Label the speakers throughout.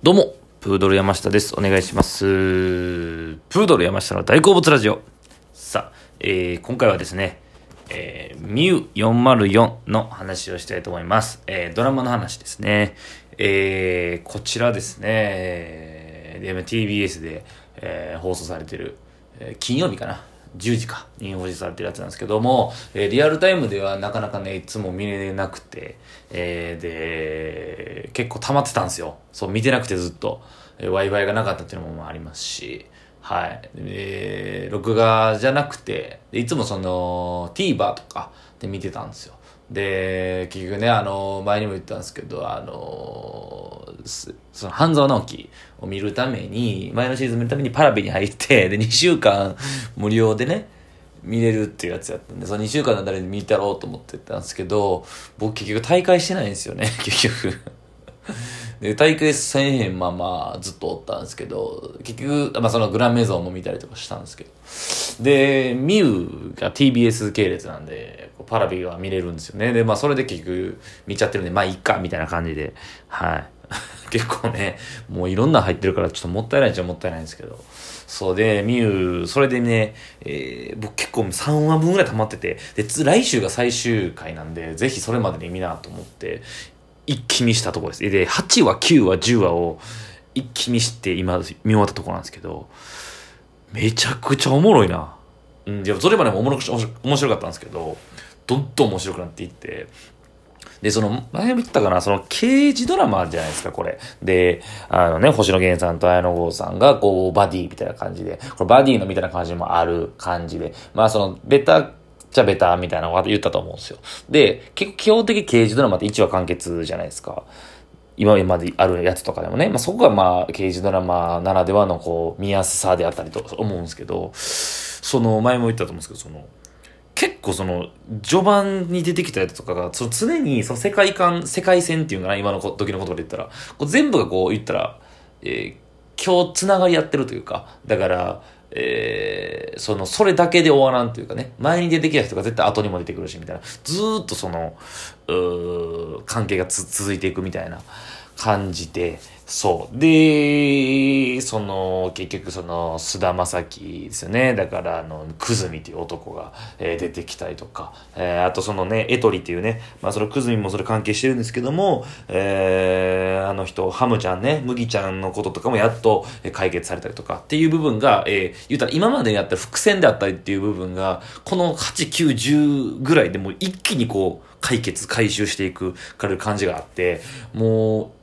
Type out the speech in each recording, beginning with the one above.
Speaker 1: どうも、プードル山下です。お願いします。プードル山下の大好物ラジオ。さあ、えー、今回はですね、えー、ミュー404の話をしたいと思います。えー、ドラマの話ですね。えー、こちらですね、えー、TBS で、えー、放送されてる、えー、金曜日かな。10時かに放送されてるやつなんですけども、えーリアルタイムではなかなかね、いつも見れなくて、えーで、結構溜まってたんですよ。そう、見てなくてずっと。えー Wi-Fi がなかったっていうのもありますし、はい。で、録画じゃなくて、いつもその、TVer とかで見てたんですよ。で、結局ね、あの、前にも言ったんですけど、あの、その、半沢直樹を見るために、前のシーズン見るためにパラビに入って、で、2週間無料でね、見れるっていうやつやったんで、その2週間の誰に見たろうと思ってたんですけど、僕結局大会してないんですよね、結局。で、大会せえへんまあまあずっとおったんですけど、結局、まあそのグランメゾンも見たりとかしたんですけど。で、ミューが TBS 系列なんで、こうパラビが見れるんですよね。で、まあそれで結局見ちゃってるんで、まあいいか、みたいな感じで、はい。結構ね、もういろんな入ってるからちょっともったいないっちゃもったいないんですけど。そうで、ミュー、それでね、えー僕結構3話分ぐらい溜まってて、で、来週が最終回なんで、ぜひそれまでに見なと思って、一気見したとこです。で、8話、9話、10話を一気見して今見終わったとこなんですけど、めちゃくちゃおもろいな。うん、いや、それまでもおもろくし面白面白かったんですけど、どんどん面白くなっていって、で、その、前も言ったかな、その刑事ドラマじゃないですか、これ。で、あのね、星野源さんと綾野剛さんが、こう、バディみたいな感じで、これバディのみたいな感じもある感じで、まあ、その、ベタっちゃベタみたいなのを言ったと思うんですよ。で、結構基本的に刑事ドラマって1話完結じゃないですか。今まであるやつとかでもね、まあ、そこがまあ、刑事ドラマならではのこう、見やすさであったりと思うんですけど、その、前も言ったと思うんですけど、その、結構その、序盤に出てきたやつとかが、その常にその世界観、世界線っていうのかな、今の時の言葉で言ったら、こう全部がこう言ったら、えー今日つながり合ってるというか、だから、えーその、それだけで終わらんというかね、前に出てきた人が絶対後にも出てくるし、みたいな、ずっとその、うー関係がつ続いていくみたいな。感じで、そう。で、その、結局その、菅田将暉ですよね。だから、あの、くずみっていう男が、えー出てきたりとか、えーあとそのね、エトリっていうね、まあそのくずみもそれ関係してるんですけども、えーあの人、ハムちゃんね、麦ちゃんのこととかもやっと解決されたりとかっていう部分が、えー言うたら今までやった伏線であったりっていう部分が、この8、9、10ぐらいでもう一気にこう、解決、回収していくから感じがあって、もう、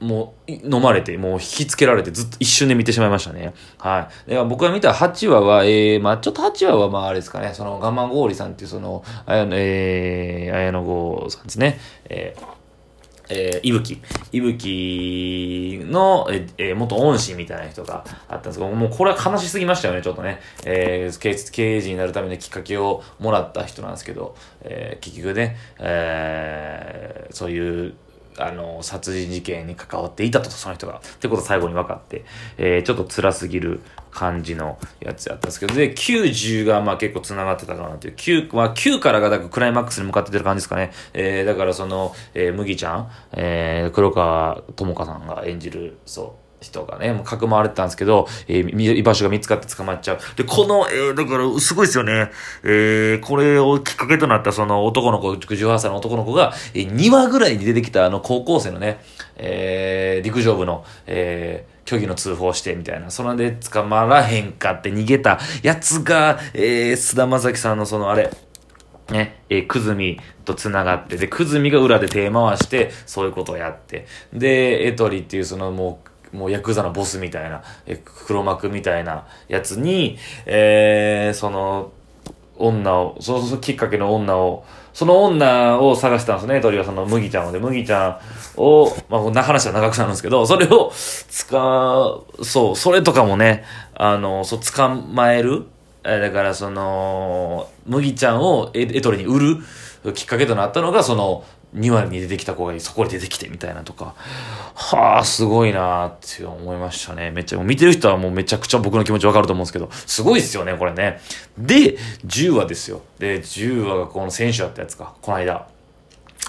Speaker 1: もう、飲まれて、もう引きつけられて、ずっと一瞬で見てしまいましたね。はい。で僕が見た8話は、えー、まあちょっと8話は、まああれですかね、その、ガマゴーリさんっていう、その、あやの、えー、綾野剛さんですね。えーえー、いぶき。いぶきの、ええー元恩師みたいな人があったんですけど、もうこれは悲しすぎましたよね、ちょっとね。えー、刑刑事になるためのきっかけをもらった人なんですけど、えー、結局ね、えー、そういう、あの、殺人事件に関わっていたと、その人が。ってこと最後に分かって、えー、ちょっと辛すぎる感じのやつやったんですけど、で、90がまあ結構繋がってたかなという。9、まあ9からがだからクライマックスに向かってってる感じですかね。えー、だからその、えー、麦ちゃん、えー、黒川智香さんが演じる、そう。人がね、もうかくまわれてたんですけど、えー、居場所が見つかって捕まっちゃう。で、この、えー、だから、すごいですよね。えー、これをきっかけとなったその男の子、18歳の男の子が、えー、2話ぐらいに出てきたあの高校生のね、えー、陸上部の、えー、虚偽の通報してみたいな。それで捕まらへんかって逃げたやつが、えー、菅田将暉さんのそのあれ、ね、えー、くずみと繋がって、で、くずみが裏で手回して、そういうことをやって、で、エトリっていうそのもう、もうヤクザのボスみたいな、え黒幕みたいなやつに、えー、その、女を、そのきっかけの女を、その女を探したんですね、鳥はその麦ちゃんを。で、麦ちゃんを、まあ、こんな話は長くなるんですけど、それを、使う、そう、それとかもね、あの、そう、捕まえる。えーだからその、麦ちゃんをエエトリに売る。きっかけとなったのが、その、2話に出てきた子がそこで出てきてみたいなとか、はあ、すごいなって思いましたね。めっちゃ、もう見てる人はもうめちゃくちゃ僕の気持ちわかると思うんですけど、すごいですよね、これね。で、10話ですよ。で、10話がこの選手だったやつか、この間。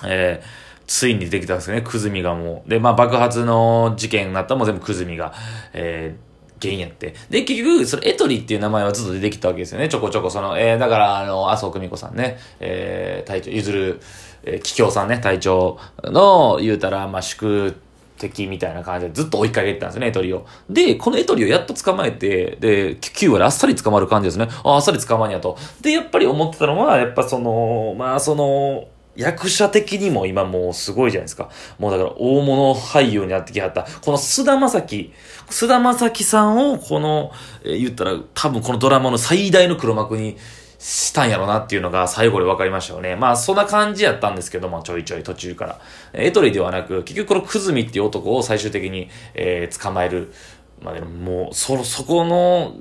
Speaker 1: えーついにできたんですよね、くずみがもう。で、まあ爆発の事件になったのも全部くずみが、えー、原因やって。で、結局、そのエトリっていう名前はずっと出てきたわけですよね。ちょこちょこ、その、えー、だから、あの、麻生久美子さんね、えー、隊長、ゆずる、えー、桔梗さんね、隊長の、言うたら、まあ、宿敵みたいな感じでずっと追いかけてたんですね、エトリを。で、このエトリをやっと捕まえて、で、9話であっさり捕まる感じですね。あ、あっさり捕まんやと。で、やっぱり思ってたのは、やっぱその、まあ、その、役者的にも今もうすごいじゃないですか。もうだから大物俳優になってきはった。この菅田将暉、菅田将暉さんをこの、えー、言ったら多分このドラマの最大の黒幕にしたんやろなっていうのが最後で分かりましたよね。まあそんな感じやったんですけども、ちょいちょい途中から。エトリではなく、結局このクズミっていう男を最終的に、えー、捕まえる。までももう、そ、そこの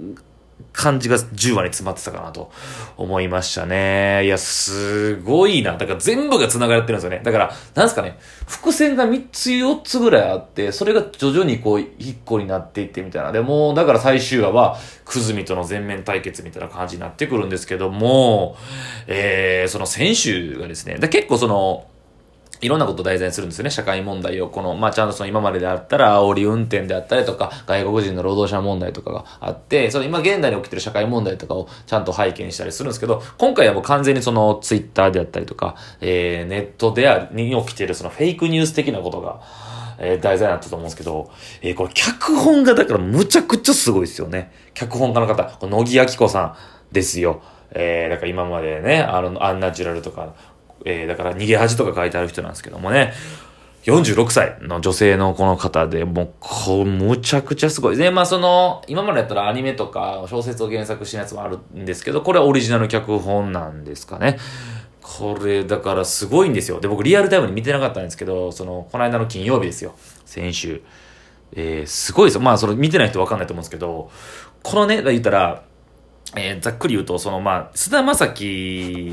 Speaker 1: 感じが10話に詰まってたかなと思いましたね。いや、すごいな。だから全部が繋がってるんですよね。だから、なんですかね、伏線が3つ4つぐらいあって、それが徐々にこう、1個になっていってみたいな。でも、だから最終話は、くずみとの全面対決みたいな感じになってくるんですけども、えー、その選手がですね、結構その、いろんなことを題材にするんですよね。社会問題を。この、まあ、ちゃんとその今までであったら、煽り運転であったりとか、外国人の労働者問題とかがあって、その今現代に起きてる社会問題とかをちゃんと拝見したりするんですけど、今回はもう完全にそのツイッターであったりとか、えー、ネットであに起きてるそのフェイクニュース的なことが、えー、題材になったと思うんですけど、えー、これ脚本がだからむちゃくちゃすごいですよね。脚本家の方、野木明子さんですよ。えー、だから今までね、あの、アンナチュラルとか、えー、だから逃げ恥とか書いてある人なんですけどもね、46歳の女性のこの方で、もう、こう、むちゃくちゃすごい。で、まあその、今までやったらアニメとか小説を原作したやつもあるんですけど、これはオリジナル脚本なんですかね。これ、だからすごいんですよ。で、僕リアルタイムに見てなかったんですけど、その、この間の金曜日ですよ。先週。えー、すごいですよ。まあ、それ見てない人わかんないと思うんですけど、このね、言ったら、えー、ざっくり言うと、その、まあ、菅田将暉、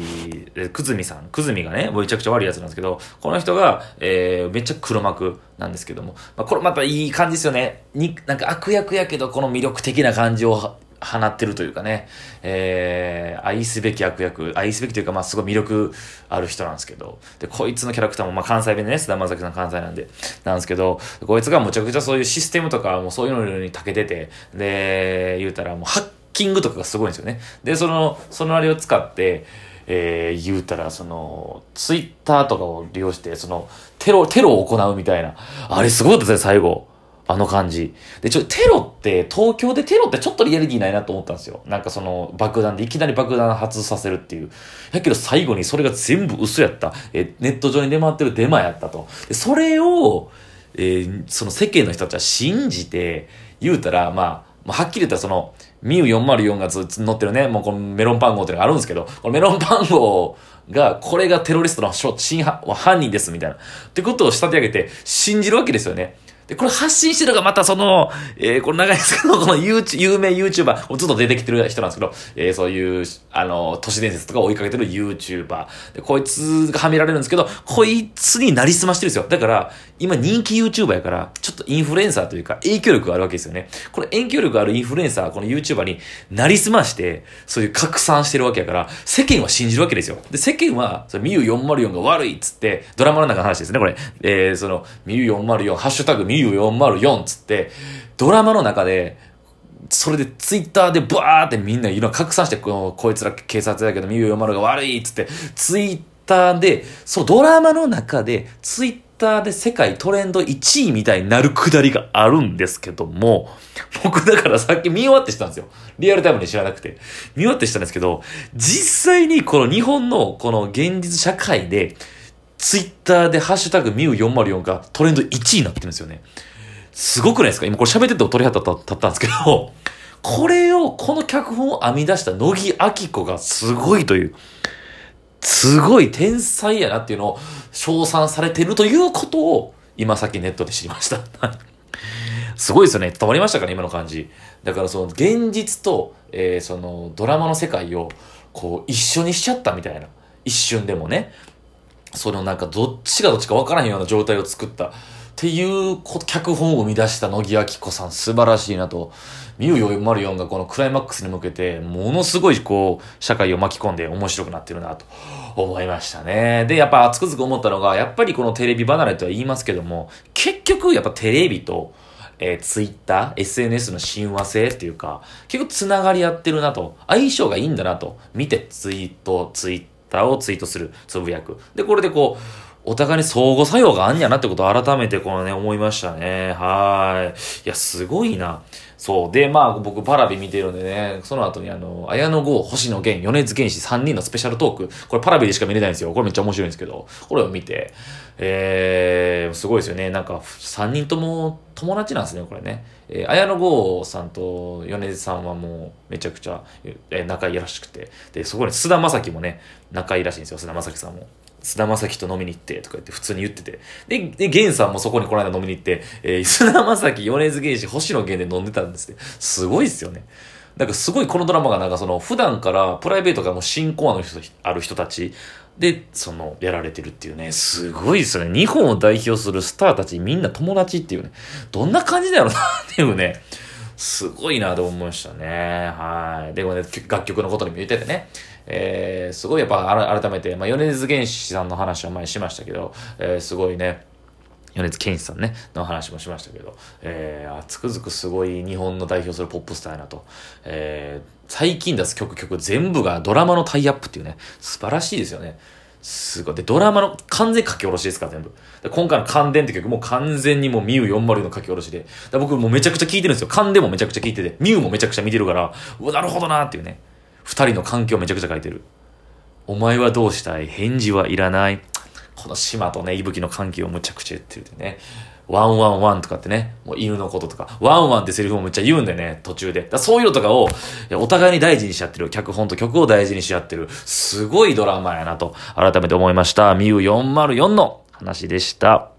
Speaker 1: えくずみさん、くずみがね、めちゃくちゃ悪いやつなんですけど、この人が、えー、めっちゃ黒幕なんですけども、まあ、これまたいい感じですよね。に、なんか悪役やけど、この魅力的な感じを放ってるというかね、えー、愛すべき悪役、愛すべきというか、まあ、すごい魅力ある人なんですけど、で、こいつのキャラクターも、まあ、関西弁でね、菅田将暉さん関西なんで、なんですけど、こいつがむちゃくちゃそういうシステムとか、もうそういうのに長けてて、で、言うたらもうは、キングとかがすごいんですよね。で、その、そのあれを使って、えー、言うたら、その、ツイッターとかを利用して、その、テロ、テロを行うみたいな。あれすごかったですね、最後。あの感じ。で、ちょ、テロって、東京でテロってちょっとリアリティないなと思ったんですよ。なんかその、爆弾でいきなり爆弾発させるっていう。やけど最後にそれが全部嘘やった。え、ネット上に出回ってるデマやったと。で、それを、えー、その世間の人たちは信じて、言うたら、まあ、まあ、はっきり言ったらその、ミュー404がずっと乗ってるね、もうこのメロンパン号っていうのがあるんですけど、このメロンパン号が、これがテロリストの真犯人ですみたいな。ってことを仕立て上げて信じるわけですよね。で、これ発信してるのがまたその、えー、これ長いですけど、この有有名 YouTuber、ずっと出てきてる人なんですけど、えー、そういう、あの、都市伝説とか追いかけてる YouTuber。で、こいつがはめられるんですけど、こいつになりすましてるんですよ。だから、今人気 YouTuber やから、ちょっとインフルエンサーというか、影響力があるわけですよね。これ影響力あるインフルエンサー、この YouTuber になりすまして、そういう拡散してるわけやから、世間は信じるわけですよ。で、世間は、そのミュー404が悪いっつって、ドラマの中の話ですね、これ。えー、その、ミュー404、ハッシュタグミュー404つって、ドラマの中で、それでツイッターでバーってみんないろいろ拡散して、ここいつら警察だけど、ミュー40が悪いっつって、ツイッターで、そう、ドラマの中で、ツイッターで世界トレンド1位みたいになるくだりがあるんですけども、僕だからさっき見終わってしたんですよ。リアルタイムに知らなくて。見終わってしたんですけど、実際にこの日本のこの現実社会で、ツイッターでハッシュタグミュー404がトレンド1位になってるんですよね。すごくないですか？今これ喋ってても鳥肌立ったんですけど、これを、この脚本を編み出した乃木明子がすごいという、すごい天才やなっていうのを称賛されてるということを、今さっきネットで知りました。すごいですよね。伝わりましたかね今の感じ。だからその現実と、えー、そのドラマの世界をこう一緒にしちゃったみたいな。一瞬でもね。そのなんかどっちがどっちかわからへんような状態を作ったっていう脚本を生み出した乃木明子さん素晴らしいなと。ミュー404がこのクライマックスに向けて、ものすごいこう、社会を巻き込んで面白くなってるなと思いましたね。で、やっぱつくづく思ったのが、やっぱりこのテレビ離れとは言いますけども、結局やっぱテレビと、えー、ツイッター、SNS の親和性っていうか、結構繋がり合ってるなと、相性がいいんだなと、見てツイート、ツイッターをツイートする、つぶやく。で、これでこう、お互いに相互作用があんやなってことを改めてこのね、思いましたね。はい。いや、すごいな。そう。で、まあ、僕、パラビ見てるんでね、その後にあの、綾野剛、星野源、米津玄師3人のスペシャルトーク、これパラビでしか見れないんですよ。これめっちゃ面白いんですけど、これを見て、えー、すごいですよね。なんか、3人とも友達なんですね、これね。えー、綾野剛さんと米津さんはもう、めちゃくちゃ、えー、仲いいらしくて。で、そこに菅田将暉もね、仲いいらしいんですよ、菅田将暉さんも。菅田将暉と飲みに行ってとか言って普通に言ってて。で、で、源さんもそこにこの間飲みに行って、えー、菅田将暉、米津玄師、星野源で飲んでたんですって。すごいっすよね。なんかすごいこのドラマがなんかその普段からプライベートがもう新コアの人、ある人たちで、その、やられてるっていうね、すごいですよね。日本を代表するスターたちみんな友達っていうね、どんな感じだろうなっていうね、すごいなと思いましたね。はい。でもね、楽曲のことにも言っててね、えー、すごいやっぱ改めて、まあ、米津玄師さんの話は前にしましたけど、えー、すごいね、米津玄師さんね、の話もしましたけど、えー、つくづくすごい日本の代表するポップスターやなと。えー、最近出す曲曲全部がドラマのタイアップっていうね、素晴らしいですよね。すごい。で、ドラマの完全書き下ろしですから、全部。今回の関電って曲も完全にもうミュー40の書き下ろしで。僕もめちゃくちゃ聴いてるんですよ。関電もめちゃくちゃ聴いてて、ミューもめちゃくちゃ見てるから、うわ、なるほどなっていうね。二人の環境めちゃくちゃ書いてる。お前はどうしたい？返事はいらない。この島とね、息吹の関係をむちゃくちゃ言ってるでね。ワンワンワンとかってね、もう犬のこととか、ワンワンってセリフもめっちゃ言うんだよね、途中で。だそういうのとかを、お互いに大事にしちゃってる、脚本と曲を大事にしちゃってる、すごいドラマやなと、改めて思いました。ミュー404の話でした。